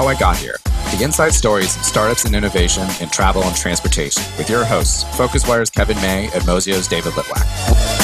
How I Got Here the inside stories of startups and innovation in travel and transportation with your hosts, PhocusWire's Kevin May and Mozio's David Litwack.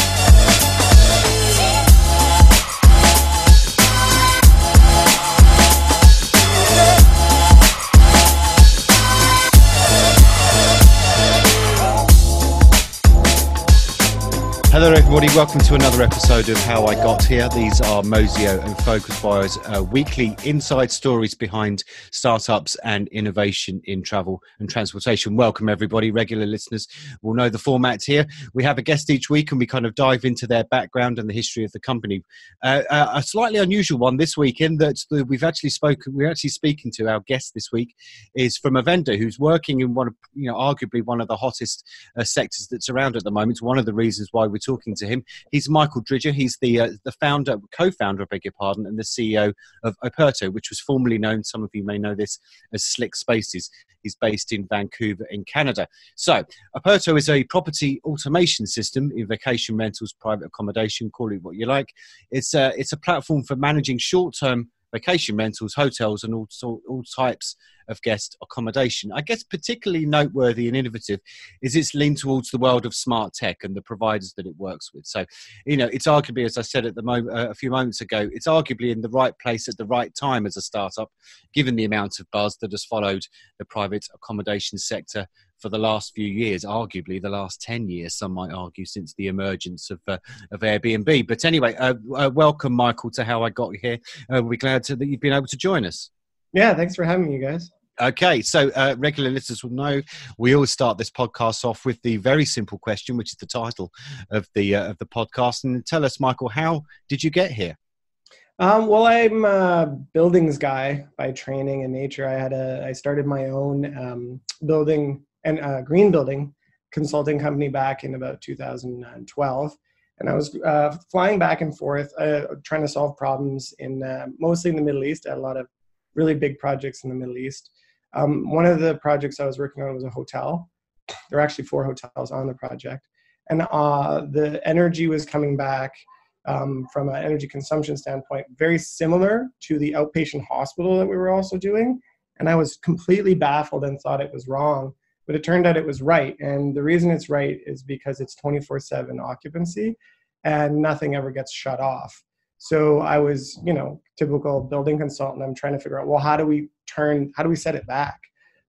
Hello, everybody. Welcome to another episode of How I Got Here. These are Mozio and PhocusWire's uh, weekly inside stories behind startups and innovation in travel and transportation. Welcome, everybody. Regular listeners will know the format here. We have a guest each week and we kind of dive into their background and the history of the company. Uh, uh, a slightly unusual one this week in that we've actually spoken, we're actually speaking to our guest this week is from a vendor who's working in one of, you know, arguably one of the hottest uh, sectors that's around at the moment. It's one of the reasons why we're talking to him. He's Michael Dreger. He's the uh, the founder, co-founder, I beg your pardon, and the CEO of Operto, which was formerly known. Some of you may know this as Slick Spaces. He's based in Vancouver, in Canada. So, Operto is a property automation system in vacation rentals, private accommodation, call it what you like. It's a, it's a platform for managing short-term vacation rentals, hotels, and all, all types of guest accommodation. I guess particularly noteworthy and innovative is its lean towards the world of smart tech and the providers that it works with. So, you know, it's arguably, as I said at the moment uh, a few moments ago, it's arguably in the right place at the right time as a startup, given the amount of buzz that has followed the private accommodation sector for the last few years, arguably the last 10 years, some might argue, since the emergence of, uh, of Airbnb. But anyway, uh, uh, welcome, Michael, to How I Got Here. Uh, we're glad to, that you've been able to join us. Yeah, thanks for having me, you guys. Okay, so uh, regular listeners will know we always start this podcast off with the very simple question, which is the title of the uh, of the podcast. And tell us, Michael, how did you get here? Um, well, I'm a buildings guy by training and nature. I had a I started my own um, building and uh, green building consulting company back in about 2012, and I was uh, flying back and forth uh, trying to solve problems in uh, mostly in the Middle East. I had a lot of really big projects in the Middle East. Um, one of the projects I was working on was a hotel. There were actually four hotels on the project, and uh, the energy was coming back um, from an energy consumption standpoint very similar to the outpatient hospital that we were also doing. And I was completely baffled and thought it was wrong, but it turned out it was right. And the reason it's right is because it's 24/7 occupancy, and nothing ever gets shut off. So I was, you know, typical building consultant. I'm trying to figure out, well, how do we turn, how do we set it back?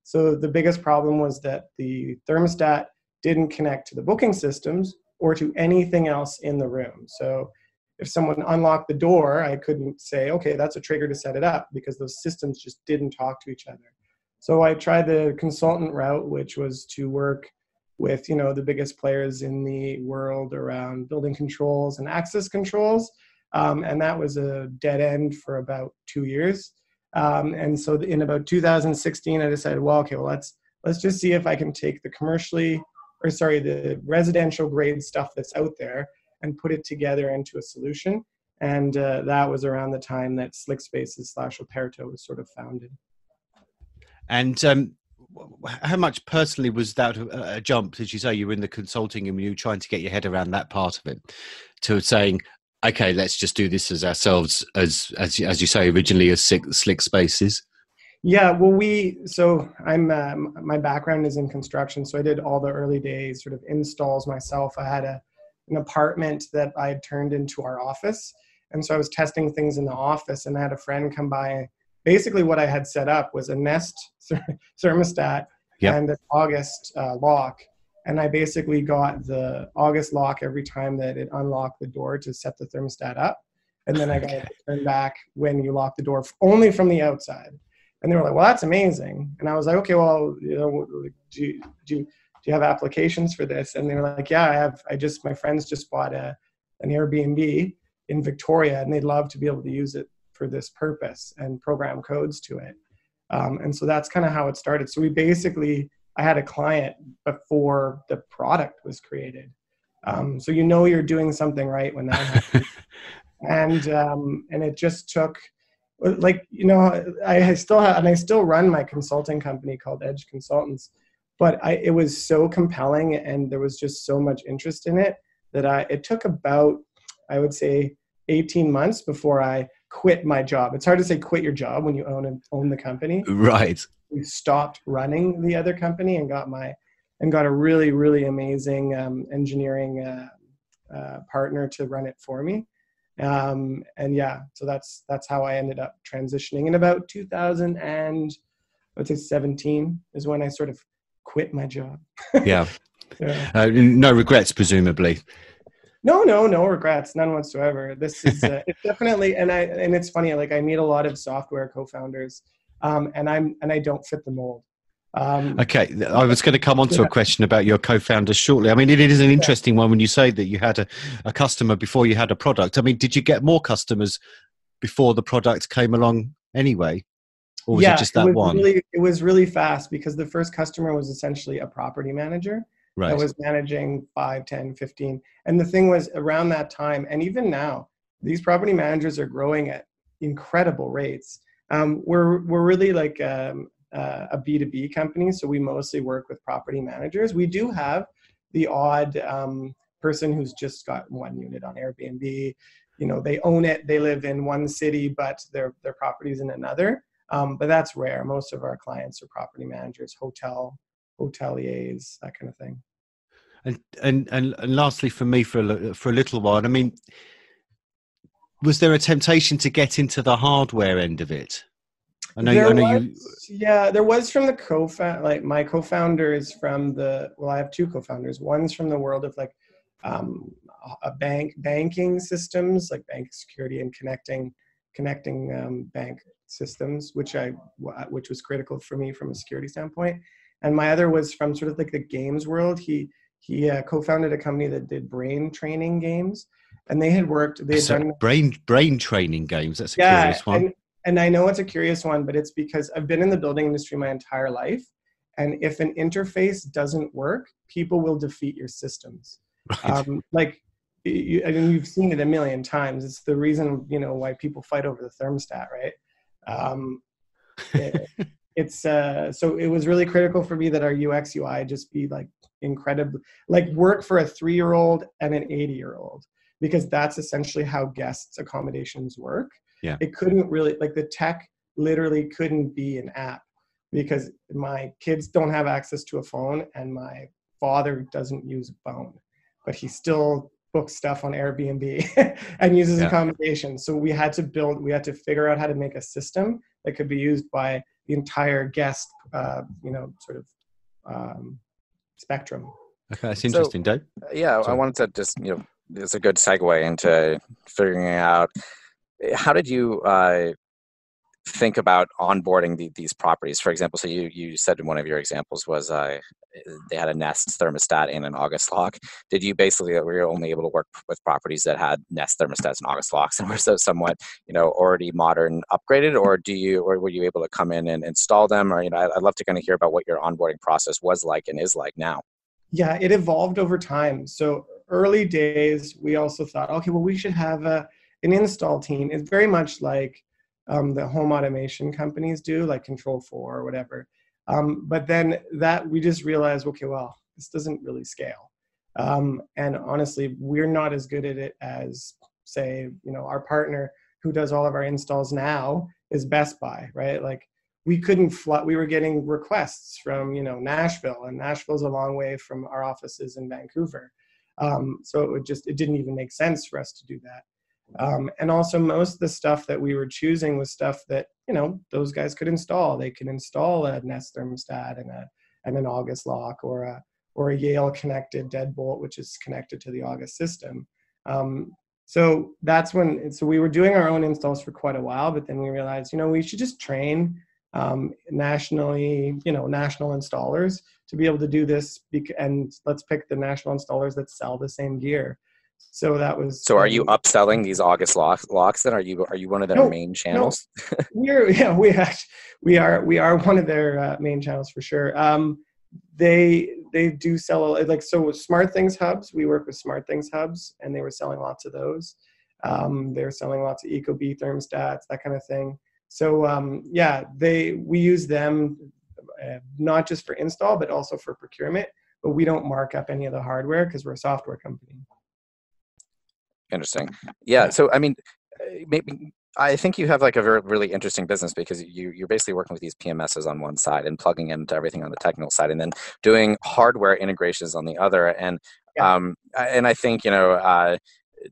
So the biggest problem was that the thermostat didn't connect to the booking systems or to anything else in the room. So if someone unlocked the door, I couldn't say, okay, that's a trigger to set it up because those systems just didn't talk to each other. So I tried the consultant route, which was to work with you know the biggest players in the world around building controls and access controls um, and that was a dead end for about two years. Um, and so in about 2016, I decided, well, okay, well let's let's just see if I can take the commercially or sorry, the residential grade stuff that's out there and put it together into a solution. And uh, that was around the time that Slick Spaces slash Operto was sort of founded. And um, how much personally was that a jump? As you say, you were in the consulting and you were trying to get your head around that part of it, to saying, okay, let's just do this as ourselves, as as as you say originally as slick, slick spaces. Yeah, well, we so I'm um, my background is in construction, so I did all the early days sort of installs myself. I had a an apartment that I had turned into our office, and so I was testing things in the office, and I had a friend come by. Basically, what I had set up was a Nest thermostat yep. and an August uh, lock, and I basically got the August lock every time that it unlocked the door to set the thermostat up, and then I got okay. to turn back when you lock the door only from the outside. And they were like, "Well, that's amazing." And I was like, "Okay, well, you know, do you, do you, do you have applications for this?" And they were like, "Yeah, I have. I just my friends just bought a an Airbnb in Victoria, and they'd love to be able to use it for this purpose and program codes to it." Um, and so that's kind of how it started. So we basically I had a client before the product was created. Um, so you know you're doing something right when that happens. and um, and it just took like you know I, still have and I still run my consulting company called Edge Consultants, but I, it was so compelling and there was just so much interest in it that I it took about I would say 18 months before I quit my job. It's hard to say quit your job when you own own the company. Right. We stopped running the other company and got my and got a really really amazing um, engineering uh, uh, partner to run it for me. Um, and yeah, so that's that's how I ended up transitioning in about 2000 and I would say 17 is when I sort of quit my job. yeah. yeah. Uh, no regrets, presumably. No, no, no regrets, none whatsoever. This is uh, it's definitely, and I and it's funny. Like I meet a lot of software co-founders, um, and I'm and I don't fit the mold. Um, okay, I was going to come on to yeah. a question about your co-founders shortly. I mean, it is an interesting yeah. one when you say that you had a, a customer before you had a product. I mean, did you get more customers before the product came along anyway? Or was yeah, it just that it one? Really, it was really fast because the first customer was essentially a property manager right. that was managing 5 10 15 and the thing was around that time and even now these property managers are growing at incredible rates um, we're, we're really like um, uh, a b2b company so we mostly work with property managers. We do have the odd um, person who's just got one unit on airbnb. You know they own it they live in one city but their their properties in another. Um, but that's rare. Most of our clients are property managers hotel hoteliers that kind of thing. And and and, and lastly, for me, for a, for a little while, I mean, was there a temptation to get into the hardware end of it? I know, there I know was, you. Yeah, there was from the co like my co-founder is from the well, I have two co-founders. One's from the world of like um, a bank banking systems, like bank security and connecting connecting um, bank systems, which I which was critical for me from a security standpoint. And my other was from sort of like the games world. He he uh, co-founded a company that did brain training games, and they had worked. They had so done brain brain training games. That's a yeah, curious one. And, and I know it's a curious one, but it's because I've been in the building industry my entire life, and if an interface doesn't work, people will defeat your systems. Right. Um, like you, I mean, you've seen it a million times. It's the reason you know why people fight over the thermostat, right? Um, it, it's uh, so it was really critical for me that our UX UI just be like incredible, like work for a three year old and an 80 year old, because that's essentially how guests accommodations work. Yeah. It couldn't really, like the tech literally couldn't be an app because my kids don't have access to a phone and my father doesn't use a phone, but he still books stuff on Airbnb and uses yeah. accommodations. So we had to build, we had to figure out how to make a system that could be used by the entire guest, uh, you know, sort of um, spectrum. Okay, that's interesting, so, Dave. Yeah, I wanted to just, you know, it's a good segue into figuring out how did you uh, think about onboarding the, these properties? For example, so you, you said in one of your examples was uh, they had a Nest thermostat and an August lock. Did you basically were you only able to work with properties that had Nest thermostats and August locks and were so somewhat you know already modern upgraded, or do you or were you able to come in and install them? Or you know, I'd love to kind of hear about what your onboarding process was like and is like now. Yeah, it evolved over time. So early days, we also thought, okay, well, we should have a an install team. It's very much like um, the home automation companies do, like Control 4 or whatever. Um, but then that we just realized, okay, well, this doesn't really scale. Um, and honestly, we're not as good at it as, say, you know, our partner who does all of our installs now is Best Buy, right? Like we couldn't. We were getting requests from you know Nashville, and Nashville's a long way from our offices in Vancouver. Um, so it would just it didn't even make sense for us to do that. Um, and also, most of the stuff that we were choosing was stuff that you know those guys could install. They can install a Nest thermostat and a and an August lock or a or a Yale connected deadbolt, which is connected to the August system. Um, so that's when. So we were doing our own installs for quite a while, but then we realized, you know, we should just train um, nationally, you know, national installers to be able to do this. And let's pick the national installers that sell the same gear. So that was. So, are you upselling these August locks? Locks? Then are you are you one of their no, main channels? No. we're yeah we actually, we are we are one of their uh, main channels for sure. Um, they they do sell like so Smart Things hubs. We work with Smart Things hubs, and they were selling lots of those. Um, they were selling lots of Ecobee thermostats, that kind of thing. So um, yeah, they we use them uh, not just for install, but also for procurement. But we don't mark up any of the hardware because we're a software company. Interesting. Yeah. So, I mean, uh, maybe I think you have like a very, really interesting business because you you're basically working with these PMSs on one side and plugging into everything on the technical side, and then doing hardware integrations on the other. And yeah. um, and I think you know. Uh,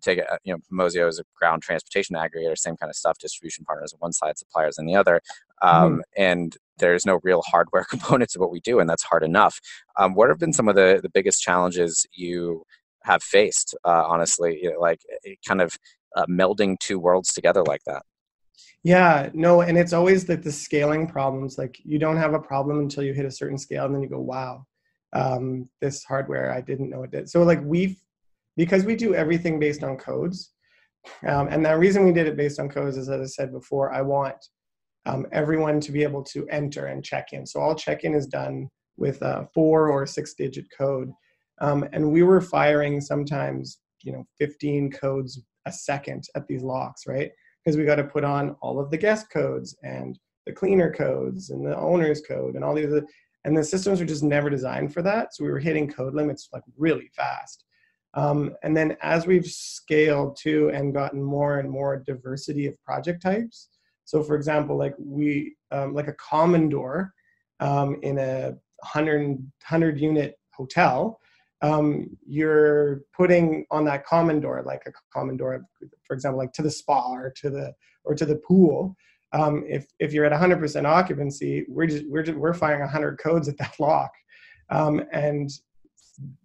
take a, you know Mozio is a ground transportation aggregator, same kind of stuff. Distribution partners on one side, suppliers on the other, um, mm-hmm. and there's no real hardware components of what we do, and that's hard enough. Um, what have been some of the the biggest challenges you have faced? Uh, honestly, you know, like kind of uh, melding two worlds together like that. Yeah, no, and it's always like the scaling problems. Like you don't have a problem until you hit a certain scale, and then you go, "Wow, um, this hardware I didn't know it did." So like we've because we do everything based on codes, um, and the reason we did it based on codes is, as I said before, I want um, everyone to be able to enter and check in. So all check in is done with a four or six digit code, um, and we were firing sometimes you know 15 codes a second at these locks, right? Because we got to put on all of the guest codes and the cleaner codes and the owner's code and all these other, and the systems were just never designed for that. So we were hitting code limits like really fast. Um, and then as we've scaled to and gotten more and more diversity of project types, so for example, like we, um, like a common door um, in a 100, 100 unit hotel, um, you're putting on that common door, like a common door, for example, like to the spa or to the or to the pool. Um, if if you're at 100% occupancy, we're just we're just, we're firing 100 codes at that lock, um, and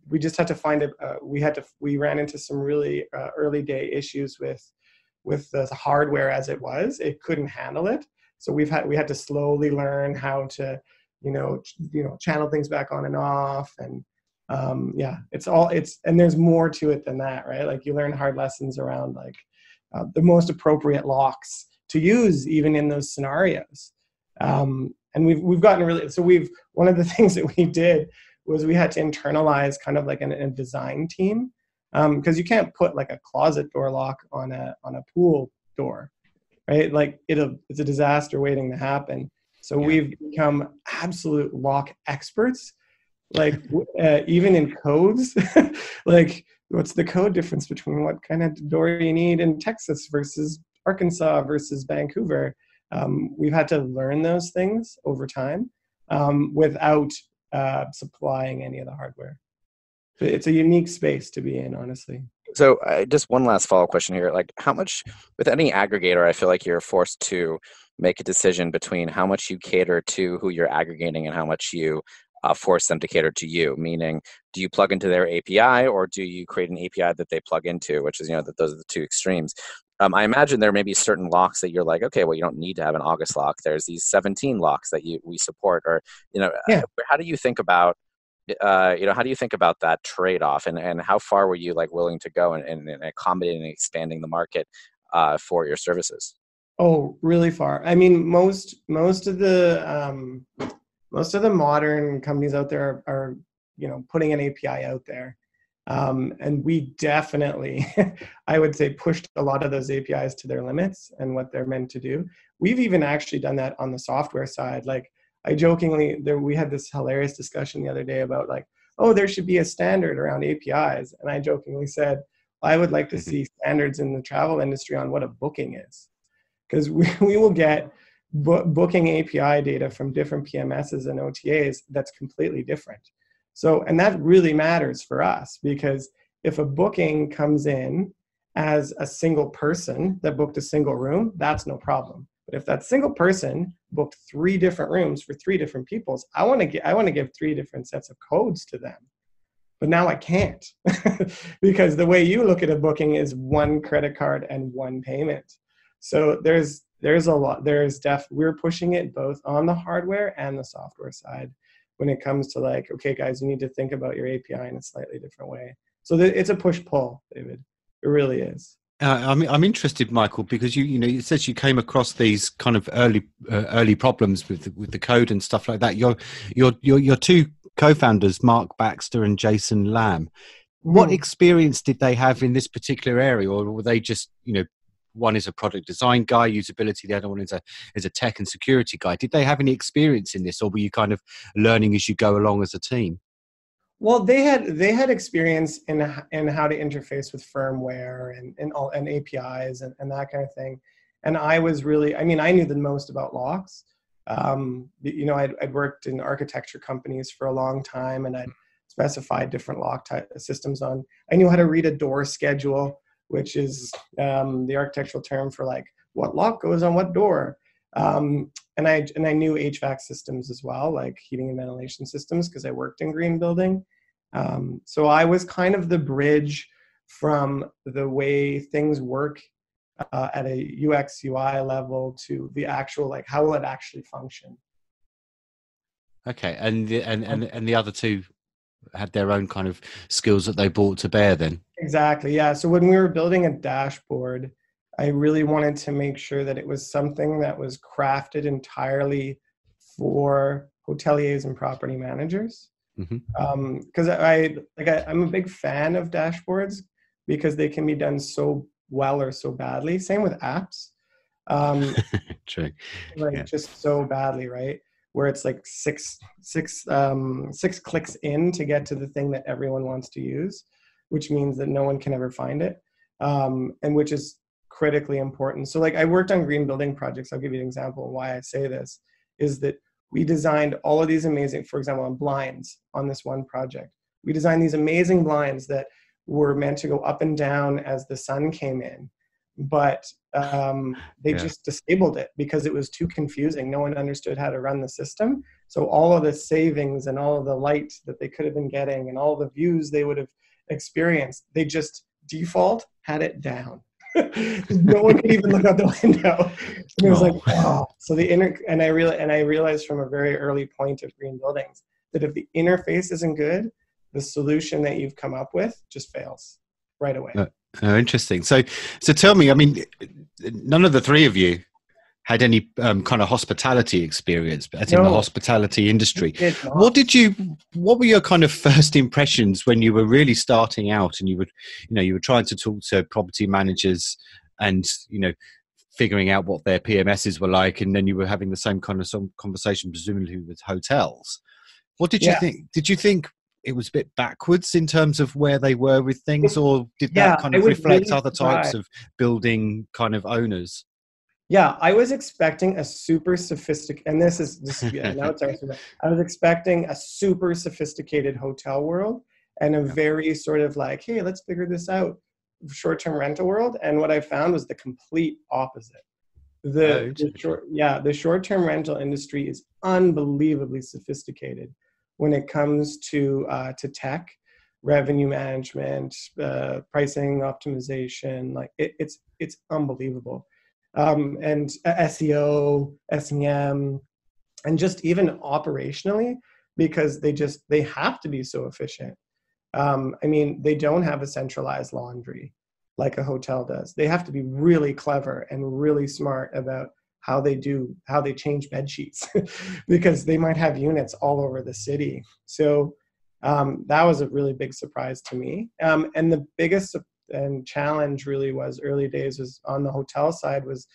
we just had to find it. Uh, we had to we ran into some really uh, early day issues with with the hardware as it was. It couldn't handle it, so we've had we had to slowly learn how to you know you know channel things back on and off and um, yeah, it's all it's and there's more to it than that, right? Like you learn hard lessons around like uh, the most appropriate locks to use even in those scenarios. Um, and we've we've gotten really so we've one of the things that we did was we had to internalize kind of like an, a design team because um, you can't put like a closet door lock on a on a pool door, right? Like it'll it's a disaster waiting to happen. So yeah. we've become absolute lock experts like uh, even in codes like what's the code difference between what kind of door you need in texas versus arkansas versus vancouver um, we've had to learn those things over time um, without uh, supplying any of the hardware. It's a unique space to be in honestly. So uh, just one last follow-up question here like how much with any aggregator i feel like you're forced to make a decision between how much you cater to who you're aggregating and how much you uh, force them to cater to you meaning do you plug into their api or do you create an api that they plug into which is you know that those are the two extremes um, i imagine there may be certain locks that you're like okay well you don't need to have an august lock. There's these 17 locks that you we support or you know yeah. how do you think about uh, you know how do you think about that trade-off? And, and how far were you like willing to go in, in, in accommodating and expanding the market uh, for your services? Oh really far. I mean most most of the um, most of the modern companies out there are, are you know putting an api out there um, and we definitely i would say pushed a lot of those apis to their limits and what they're meant to do we've even actually done that on the software side like i jokingly there we had this hilarious discussion the other day about like oh there should be a standard around apis and i jokingly said i would like to mm-hmm. see standards in the travel industry on what a booking is because we, we will get bo- booking API data from different PMSs and OTAs that's completely different. So, and that really matters for us because if a booking comes in as a single person that booked a single room, that's no problem. But if that single person booked three different rooms for three different peoples, I want to get I want to give three different sets of codes to them. But now I can't because the way you look at a booking is one credit card and one payment. So there's there's a lot there's def we're pushing it both on the hardware and the software side when it comes to like okay guys you need to think about your api in a slightly different way so th- it's a push pull david it really is uh, I'm I'm interested, Michael, because you you know it says you came across these kind of early uh, early problems with the, with the code and stuff like that. Your your your your two co-founders, Mark Baxter and Jason Lamb. What mm. experience did they have in this particular area, or were they just you know one is a product design guy, usability. The other one is a is a tech and security guy. Did they have any experience in this, or were you kind of learning as you go along as a team? Well, they had they had experience in in how to interface with firmware and and all and APIs and, and that kind of thing. and I was really, I mean, I knew the most about locks. Um, you know, I'd, I'd, worked in architecture companies for a long time, and I'd specified different lock type systems on. I knew how to read a door schedule, which is um, the architectural term for like what lock goes on what door. Um, and I and I knew HVAC systems as well, like heating and ventilation systems, because I worked in green building. Um, so I was kind of the bridge from the way things work uh, at a UX UI level to the actual like how will it actually function. Okay, and the, and and and the other two had their own kind of skills that they brought to bear then. Exactly. Yeah. So when we were building a dashboard, I really wanted to make sure that it was something that was crafted entirely for hoteliers and property managers. Because mm-hmm. um, I like I, I'm a big fan of dashboards because they can be done so well or so badly. Same with apps. Um, True. Like yeah. just so badly, right? Where it's like six six um, six clicks in to get to the thing that everyone wants to use, which means that no one can ever find it, um, and which is critically important. So like I worked on green building projects. I'll give you an example why I say this is that we designed all of these amazing, for example, on blinds on this one project. We designed these amazing blinds that were meant to go up and down as the sun came in, but um, they yeah. just disabled it because it was too confusing. No one understood how to run the system. So all of the savings and all of the light that they could have been getting and all the views they would have experienced, they just default had it down no one could even look out the window. And it was oh. like, wow. So the inner and I really and I realized from a very early point of green buildings that if the interface isn't good, the solution that you've come up with just fails right away. Oh, interesting. So, so tell me. I mean, none of the three of you had any um, kind of hospitality experience, but in the hospitality industry. Did what did you? What were your kind of first impressions when you were really starting out, and you were, you know, you were trying to talk to property managers, and you know, figuring out what their PMSs were like, and then you were having the same kind of some conversation, presumably with hotels. What did you yeah. think? Did you think it was a bit backwards in terms of where they were with things, or did yeah, that kind of reflect really other types of building kind of owners? Yeah, I was expecting a super sophisticated, and this is this. Yeah, now it's I was expecting a super sophisticated hotel world and a very sort of like, hey, let's figure this out, short-term rental world. And what I found was the complete opposite. The, oh, the short, yeah, the short-term rental industry is unbelievably sophisticated when it comes to uh, to tech, revenue management, uh, pricing optimization. Like it, it's it's unbelievable um, and SEO, SEM, and just even operationally because they just they have to be so efficient. Um, I mean, they don't have a centralized laundry like a hotel does. They have to be really clever and really smart about how they do how they change bed sheets because they might have units all over the city. So um, that was a really big surprise to me. Um, and the biggest and challenge really was early days was on the hotel side was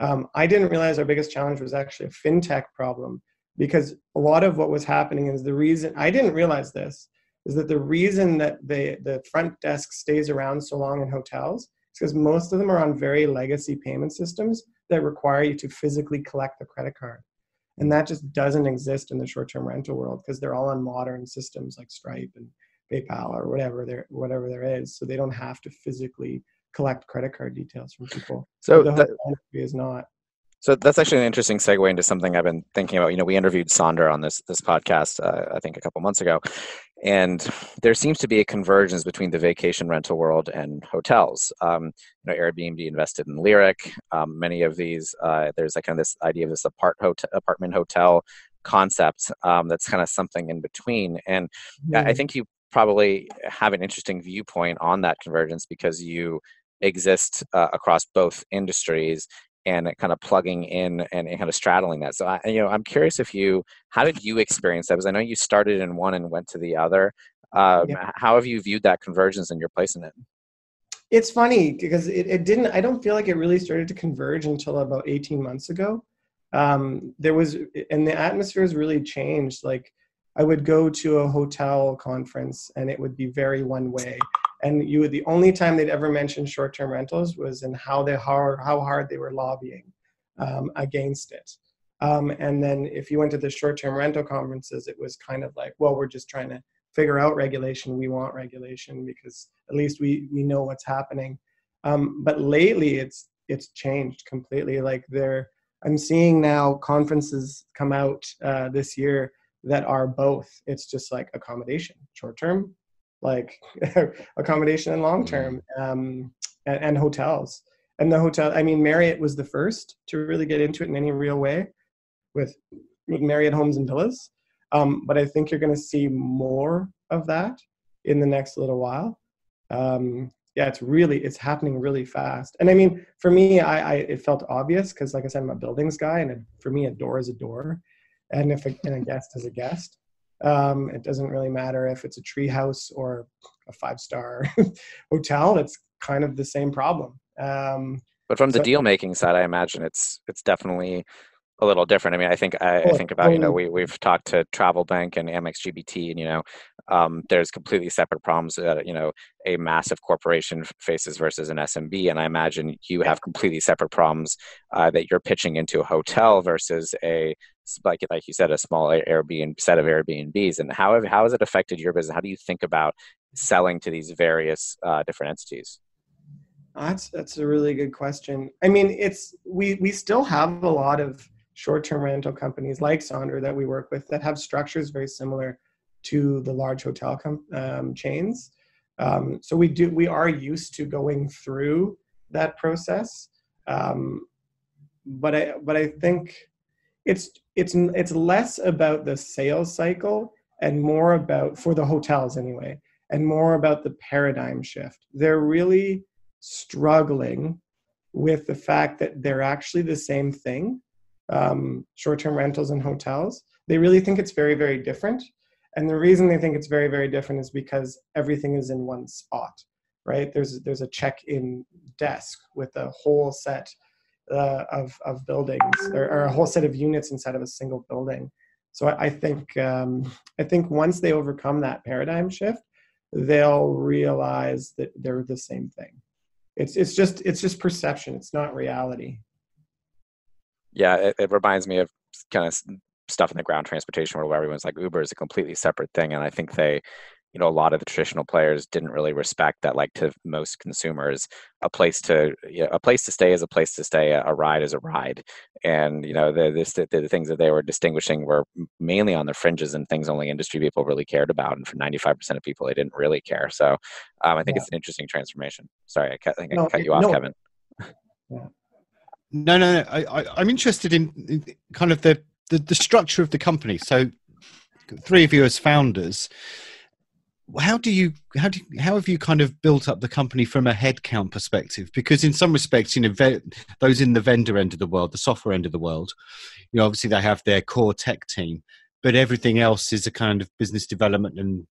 um, I didn't realize our biggest challenge was actually a fintech problem because a lot of what was happening is the reason I didn't realize this is that the reason that the the front desk stays around so long in hotels is because most of them are on very legacy payment systems that require you to physically collect the credit card. And that just doesn't exist in the short-term rental world because they're all on modern systems like stripe and PayPal or whatever there whatever there is, so they don't have to physically collect credit card details from people. So the that, is not. So that's actually an interesting segue into something I've been thinking about. You know, we interviewed Sonder on this this podcast, uh, I think, a couple months ago, and there seems to be a convergence between the vacation rental world and hotels. Um, you know, Airbnb invested in Lyric. Um, many of these, uh, there's like kind of this idea of this apart hotel, apartment hotel concept um, that's kind of something in between. And I think you probably have an interesting viewpoint on that convergence because you exist uh, across both industries and kind of plugging in and, and, kind of straddling that. So I, you know, I'm curious if you, how did you experience that? Because I know you started in one and went to the other. Um, yeah. How have you viewed that convergence and your place in it? It's funny because it, it didn't. I don't feel like it really started to converge until about 18 months ago. Um, there was, and the atmosphere has really changed. Like I would go to a hotel conference and it would be very one way. and you would, the only time they'd ever mentioned short-term rentals was in how they hard how hard they were lobbying um, against it. Um, and then if you went to the short-term rental conferences, it was kind of like, well, we're just trying to figure out regulation. We want regulation because at least we we know what's happening. Um, but lately, it's it's changed completely. Like there, I'm seeing now conferences come out uh, this year that are both. It's just like accommodation, short term, like accommodation and long term, um, and, and hotels. And the hotel, I mean, Marriott was the first to really get into it in any real way with, with Marriott Homes and Villas. Um, but I think you're going to see more of that in the next little while. Um, yeah, it's really it's happening really fast. And I mean, for me, I, I it felt obvious because, like I said, I'm a buildings guy, and for me, a door is a door, and if a, and a guest is a guest. Um, it doesn't really matter if it's a tree house or a five star hotel. It's kind of the same problem. Um, but from the so, deal making side, I imagine it's it's definitely a little different. I mean, I think I, I, think about you know we we've talked to Travel Bank and Amex GBT, and you know um, there's completely separate problems that you know a massive corporation faces versus an SMB, and I imagine you have completely separate problems uh, that you're pitching into a hotel versus a like like you said a small Airbnb set of Airbnbs. And how have, how has it affected your business? How do you think about selling to these various uh, different entities? That's that's a really good question. I mean, it's we we still have a lot of short-term rental companies like Sonder that we work with that have structures very similar to the large hotel com- um, chains. Um, so we do we are used to going through that process, um, but I but I think it's it's it's less about the sales cycle and more about for the hotels anyway, and more about the paradigm shift. They're really struggling with the fact that they're actually the same thing um, short-term rentals and hotels. They really think it's very very different. And the reason they think it's very very different is because everything is in one spot right? There's there's a check-in desk with a whole set uh, of of buildings or, or, a whole set of units inside of a single building. So i, I think um, i think once they overcome that paradigm shift they'll realize that they're the same thing. It's it's just it's just perception. It's not reality. Yeah, it, it reminds me of kind of stuff in the ground transportation world where everyone's like Uber is a completely separate thing, and I think they you know a lot of the traditional players didn't really respect that like to most consumers a place to you know, a place to stay is a place to stay a, ride is a ride and you know the, the, the things that they were distinguishing were mainly on the fringes and things only industry people really cared about and for 95% of people they didn't really care so um, i think yeah. it's an interesting transformation sorry i, cut, I think no, i cut you off no. kevin yeah. No, no, no. I, am interested in, in, kind of the, the, the structure of the company. So, three of you as founders, how do you how do how have you kind of built up the company from a headcount perspective? Because in some respects, you know, ve- those in the vendor end of the world, the software end of the world, you know, obviously they have their core tech team, but everything else is a kind of business development and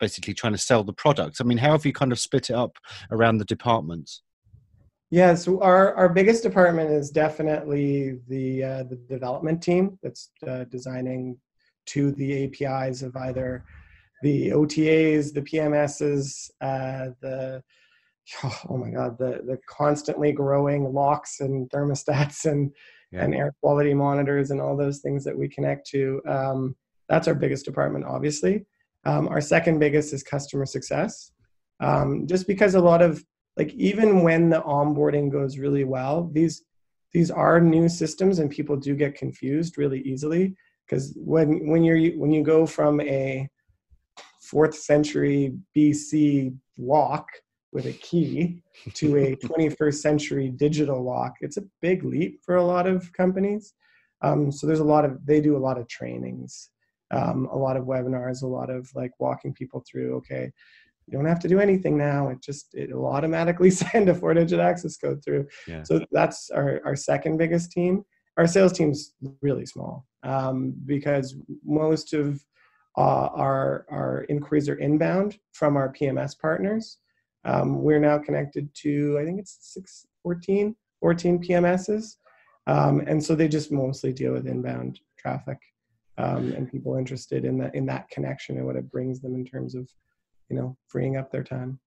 basically trying to sell the products. I mean, how have you kind of split it up around the departments? Yeah, so our, our biggest department is definitely the uh, the development team that's uh, designing to the APIs of either the OTAs, the PMSs, uh, the oh my god, the the constantly growing locks and thermostats and yeah. and air quality monitors and all those things that we connect to. Um, that's our biggest department, obviously. Um, our second biggest is customer success, um, just because a lot of like even when the onboarding goes really well these these are new systems and people do get confused really easily because when when you're when you go from a fourth century bc lock with a key to a 21st century digital lock it's a big leap for a lot of companies um, so there's a lot of they do a lot of trainings um, a lot of webinars a lot of like walking people through okay you don't have to do anything now. It just it'll automatically send a four-digit access code through. Yeah. So that's our, our second biggest team. Our sales team's really small um, because most of uh, our our inquiries are inbound from our PMS partners. Um, we're now connected to I think it's six, 14, 14 PMSs, um, and so they just mostly deal with inbound traffic um, and people interested in that in that connection and what it brings them in terms of you know freeing up their time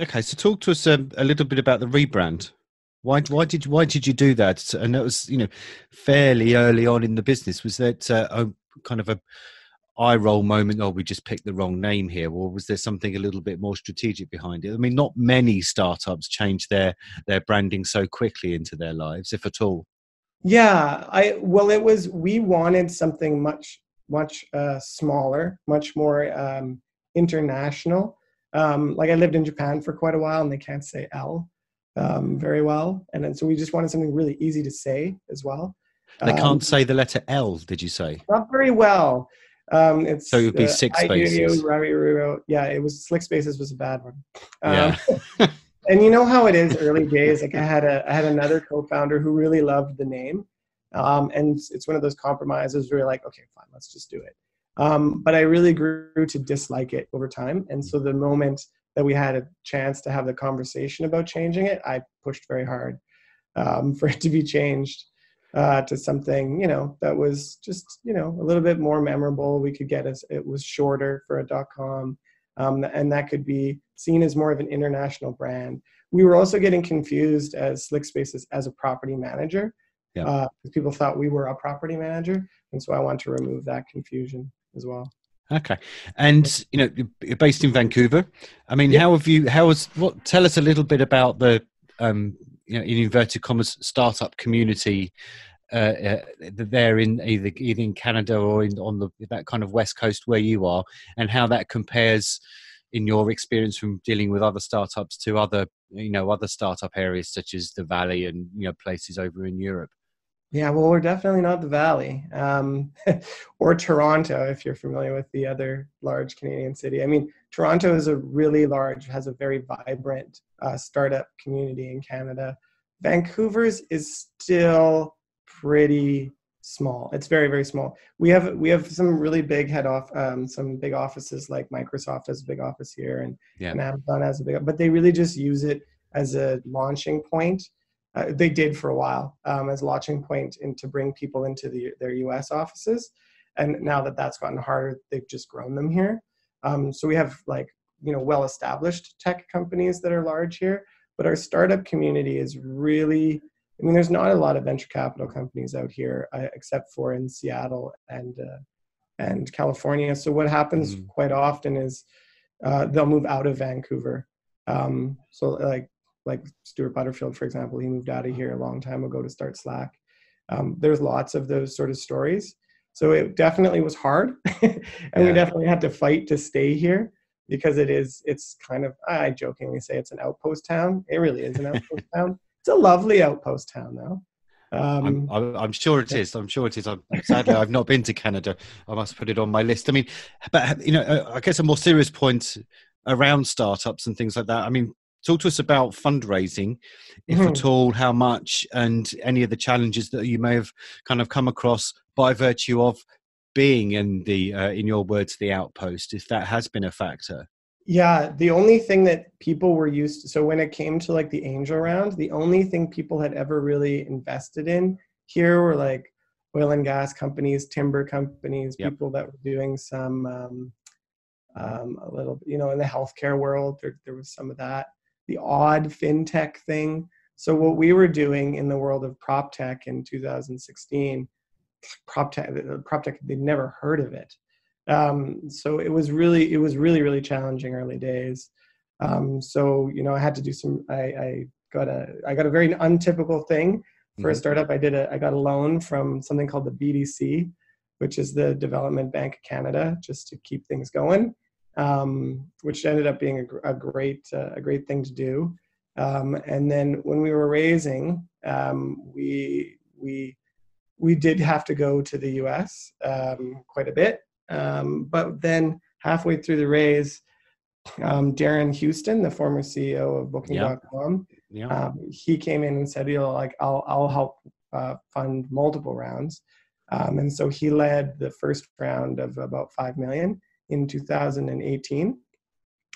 Okay, so talk to us um, a little bit about the rebrand. Why, why did why did you do that? And that was you know fairly early on in the business. Was that uh, a kind of a eye roll moment? Oh, we just picked the wrong name here, or was there something a little bit more strategic behind it? I mean, not many startups change their their branding so quickly into their lives, if at all. Yeah, I well, it was we wanted something much much uh, smaller, much more um, international. Um, like I lived in Japan for quite a while, and they can't say L um, very well, and then so we just wanted something really easy to say as well. They can't um, say the letter L. Did you say? Not very well. Um, it's so it would be uh, six spaces. yeah, it was slick spaces was a bad one. Um, yeah. and you know how it is early days. Like I had a I had another co-founder who really loved the name, um, and it's one of those compromises where you're like, okay, fine, let's just do it. Um, but I really grew to dislike it over time. And so the moment that we had a chance to have the conversation about changing it, I pushed very hard um, for it to be changed uh, to something, you know, that was just, you know, a little bit more memorable. We could get as it was shorter for a dot com. Um, and that could be seen as more of an international brand. We were also getting confused as Slick Spaces as a property manager yeah. Uh, people thought we were a property manager, and so I want to remove that confusion as well. Okay, and you know you're based in Vancouver. I mean, yeah. how have you? How was? what? Tell us a little bit about the um, you know in inverted commas startup community uh, uh, there in either either in Canada or in on the that kind of west coast where you are, and how that compares in your experience from dealing with other startups to other you know other startup areas such as the Valley and you know places over in Europe. Yeah, well, we're definitely not the Valley um, or Toronto, if you're familiar with the other large Canadian city. I mean, Toronto is a really large, has a very vibrant uh, startup community in Canada. Vancouver's is still pretty small. It's very, very small. We have we have some really big head off, um, some big offices like Microsoft has a big office here, and, yeah. and Amazon has a big, but they really just use it as a launching point uh, they did for a while um, as a launching point and to bring people into the, their US offices. And now that that's gotten harder, they've just grown them here. Um, so we have like, you know, well-established tech companies that are large here, but our startup community is really, I mean, there's not a lot of venture capital companies out here uh, except for in Seattle and, uh, and California. So what happens mm-hmm. quite often is uh, they'll move out of Vancouver. Um, so like like Stuart Butterfield, for example, he moved out of here a long time ago to start Slack. Um, there's lots of those sort of stories. So it definitely was hard, and yeah. we definitely had to fight to stay here because it is. It's kind of I jokingly say it's an outpost town. It really is an outpost town. It's a lovely outpost town, though. Um, I'm, I'm, sure it is. I'm sure it is. I'm, sadly, I've not been to Canada. I must put it on my list. I mean, but you know, I guess a more serious point around startups and things like that. I mean, talk to us about fundraising if mm-hmm. at all how much and any of the challenges that you may have kind of come across by virtue of being in the uh, in your words the outpost if that has been a factor yeah the only thing that people were used to so when it came to like the angel round the only thing people had ever really invested in here were like oil and gas companies timber companies yep. people that were doing some um, um, a little you know in the healthcare world there, there was some of that the odd fintech thing. So what we were doing in the world of prop tech in 2016, prop tech, prop tech, they'd never heard of it. Um, so it was really, it was really, really challenging early days. Um, so you know, I had to do some. I, I, got a, I got a very untypical thing for a mm-hmm. startup. I did a, I got a loan from something called the BDC, which is the Development Bank of Canada, just to keep things going um, which ended up being a, a great uh, a great thing to do. Um, and then when we were raising, um, we we we did have to go to the U.S. Um, quite a bit, um, but then halfway through the raise, um, Darren Huston, the former CEO of Booking.com, yeah. yeah. he came in and said, "You know, like I'll I'll help uh, fund multiple rounds." and so he led the first round of about five million in 2018.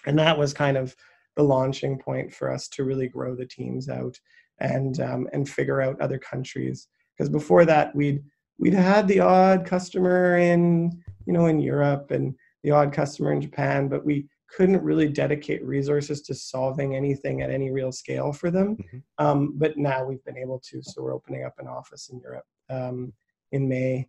And that was kind of the launching point for us to really grow the teams out and um, and figure out other countries. Because before that, we'd we'd had the odd customer in you know in Europe and the odd customer in Japan, but we couldn't really dedicate resources to solving anything at any real scale for them. Mhm. Um, but now we've been able to, so we're opening up an office in Europe um, in May,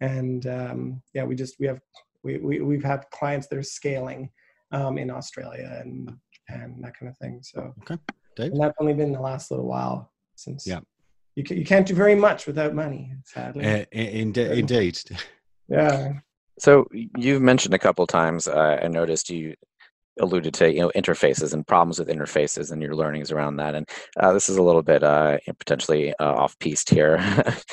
and um, yeah, we just we have we, we we've had clients that are scaling um, in Australia and and that kind of thing. So Okay. Dave? and that's only been the last little while since Yeah. you can, you can't do very much without money, sadly. Uh, in, indeed. yeah. So you've mentioned a couple times. Uh, I noticed you alluded to you know interfaces and problems with interfaces and your learnings around that. And uh, this is a little bit uh, potentially uh, off piste here,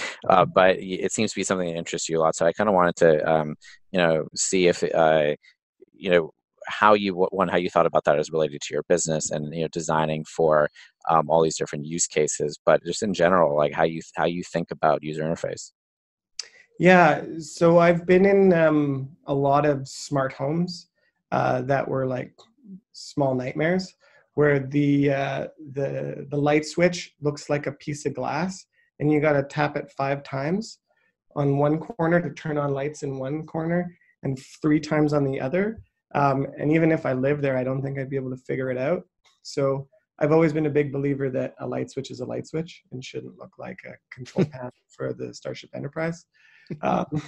uh, but it seems to be something that interests you a lot. So I kind of wanted to um, you know see if uh, you know how you one how you thought about that as related to your business and you know designing for um, all these different use cases, but just in general, like how you how you think about user interface. Yeah, so I've been in um, a lot of smart homes uh, that were like small nightmares, where the uh, the the light switch looks like a piece of glass, and you got to tap it five times on one corner to turn on lights in one corner, and three times on the other. Um, and even if I live there, I don't think I'd be able to figure it out. So I've always been a big believer that a light switch is a light switch and shouldn't look like a control panel for the Starship Enterprise um,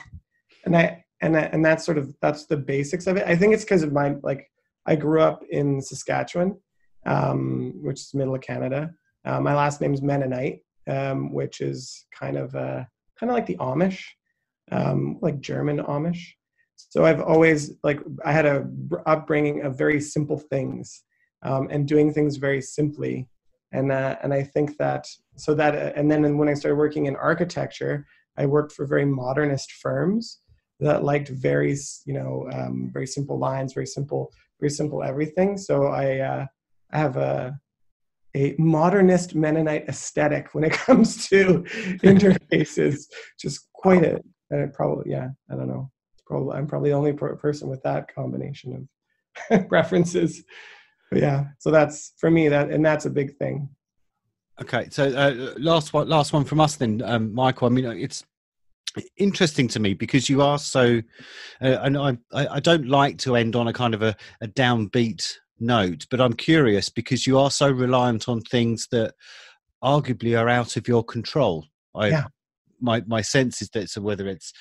and I and I, and that's sort of that's the basics of it. I think it's because of my like I grew up in Saskatchewan, um, which is middle of Canada. Uh, my last name is Mennonite, um, which is kind of uh, kind of like the Amish, um, like German Amish. So I've always like I had a upbringing of very simple things um, and doing things very simply, and uh, and I think that so that uh, and then when I started working in architecture, I worked for very modernist firms that liked very, you know, um, very simple lines, very simple, very simple everything. So I, uh, I have a a modernist Mennonite aesthetic when it comes to interfaces. Just quite a, uh, probably, yeah, I don't know. Probably, I'm probably the only per- person with that combination of preferences. But yeah, so that's for me that, and that's a big thing. Okay, so uh, last one, last one from us then, um, Michael. I mean, it's interesting to me because you are so, uh, and I, I don't like to end on a kind of a, a downbeat note, but I'm curious because you are so reliant on things that arguably are out of your control. I, Yeah. my my sense is that so whether it's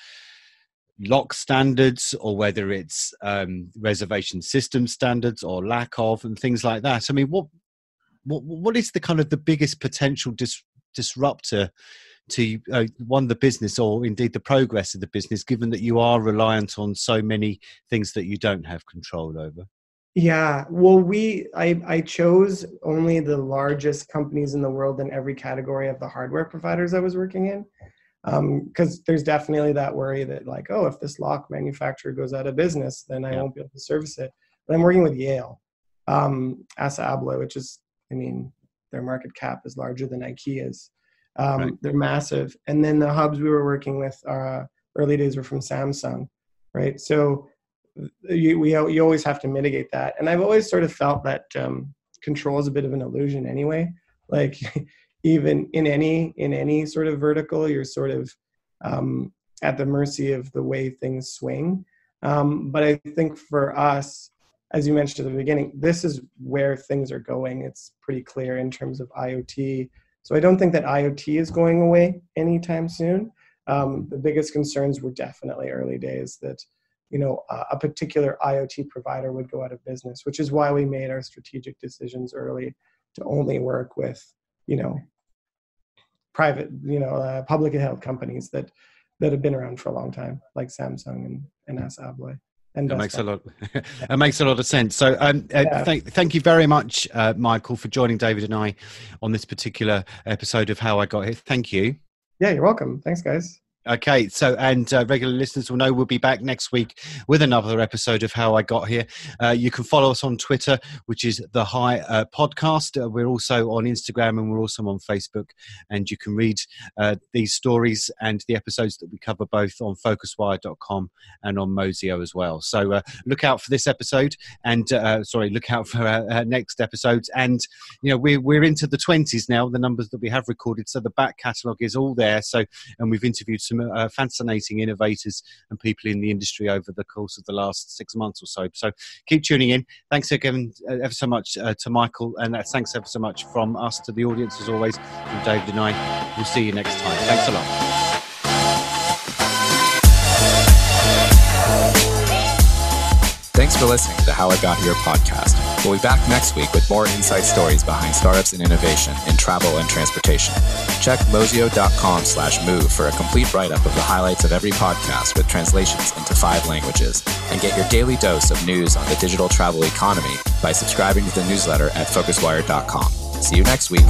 lock standards or whether it's um, reservation system standards or lack of and things like that. I mean, what what what is the kind of the biggest potential dis- disruptor to uh, one the business or indeed the progress of the business, given that you are reliant on so many things that you don't have control over? Yeah, well, we I I chose only the largest companies in the world in every category of the hardware providers I was working in, because there's definitely that worry that like, oh, if this lock manufacturer goes out of business, then I Yeah. won't be able to service it. But I'm working with Yale, um, Assa Abloy, which is, I mean, their market cap is larger than IKEA's. Um, Right. They're massive, and then the hubs we were working with, uh, early days were from Samsung, right? So you we you always have to mitigate that. And i've always sort of felt that um, control is a bit of an illusion anyway. Like even in any in any sort of vertical you're sort of um, at the mercy of the way things swing. Um, but i think for us as you mentioned at the beginning this is where things are going. It's pretty clear in terms of iot so i don't think that iot is going away anytime soon um, the biggest concerns were definitely early days that you know a particular IoT provider would go out of business, which is why we made our strategic decisions early to only work with you know private you know uh, publicly held companies that that have been around for a long time, like Samsung and and Assa Abloy. And That makes a lot. That makes a lot of sense. So, um, uh, Yeah. thank, thank you very much, uh, Michael, for joining David and I on this particular episode of How I Got Here. Thank you. Yeah, you're welcome. Thanks, guys. Okay, so and uh, regular listeners will know we'll be back next week with another episode of How I Got Here. Uh, you can follow us on Twitter, which is the High uh, Podcast. Uh, we're also on Instagram and we're also on Facebook. And you can read uh, these stories and the episodes that we cover both on PhocusWire.com and on Mozio as well. So uh, look out for this episode, and sorry, look out for our, our next episodes. And you know we're we're into the twenties now. The numbers that we have recorded, so the back catalogue is all there. So and we've interviewed some some uh, fascinating innovators and people in the industry over the course of the last six months or so. So keep tuning in. Thanks again uh, ever so much uh, to Michael, and uh, thanks ever so much from us to the audience as always, from David and I. We'll see you next time. Thanks a lot. Thanks for listening to How I Got Here podcast. We'll be back next week with more inside stories behind startups and innovation in travel and transportation. Check mozio.com slash move for a complete write-up of the highlights of every podcast with translations into five languages. And get your daily dose of news on the digital travel economy by subscribing to the newsletter at phocuswire.com. See you next week.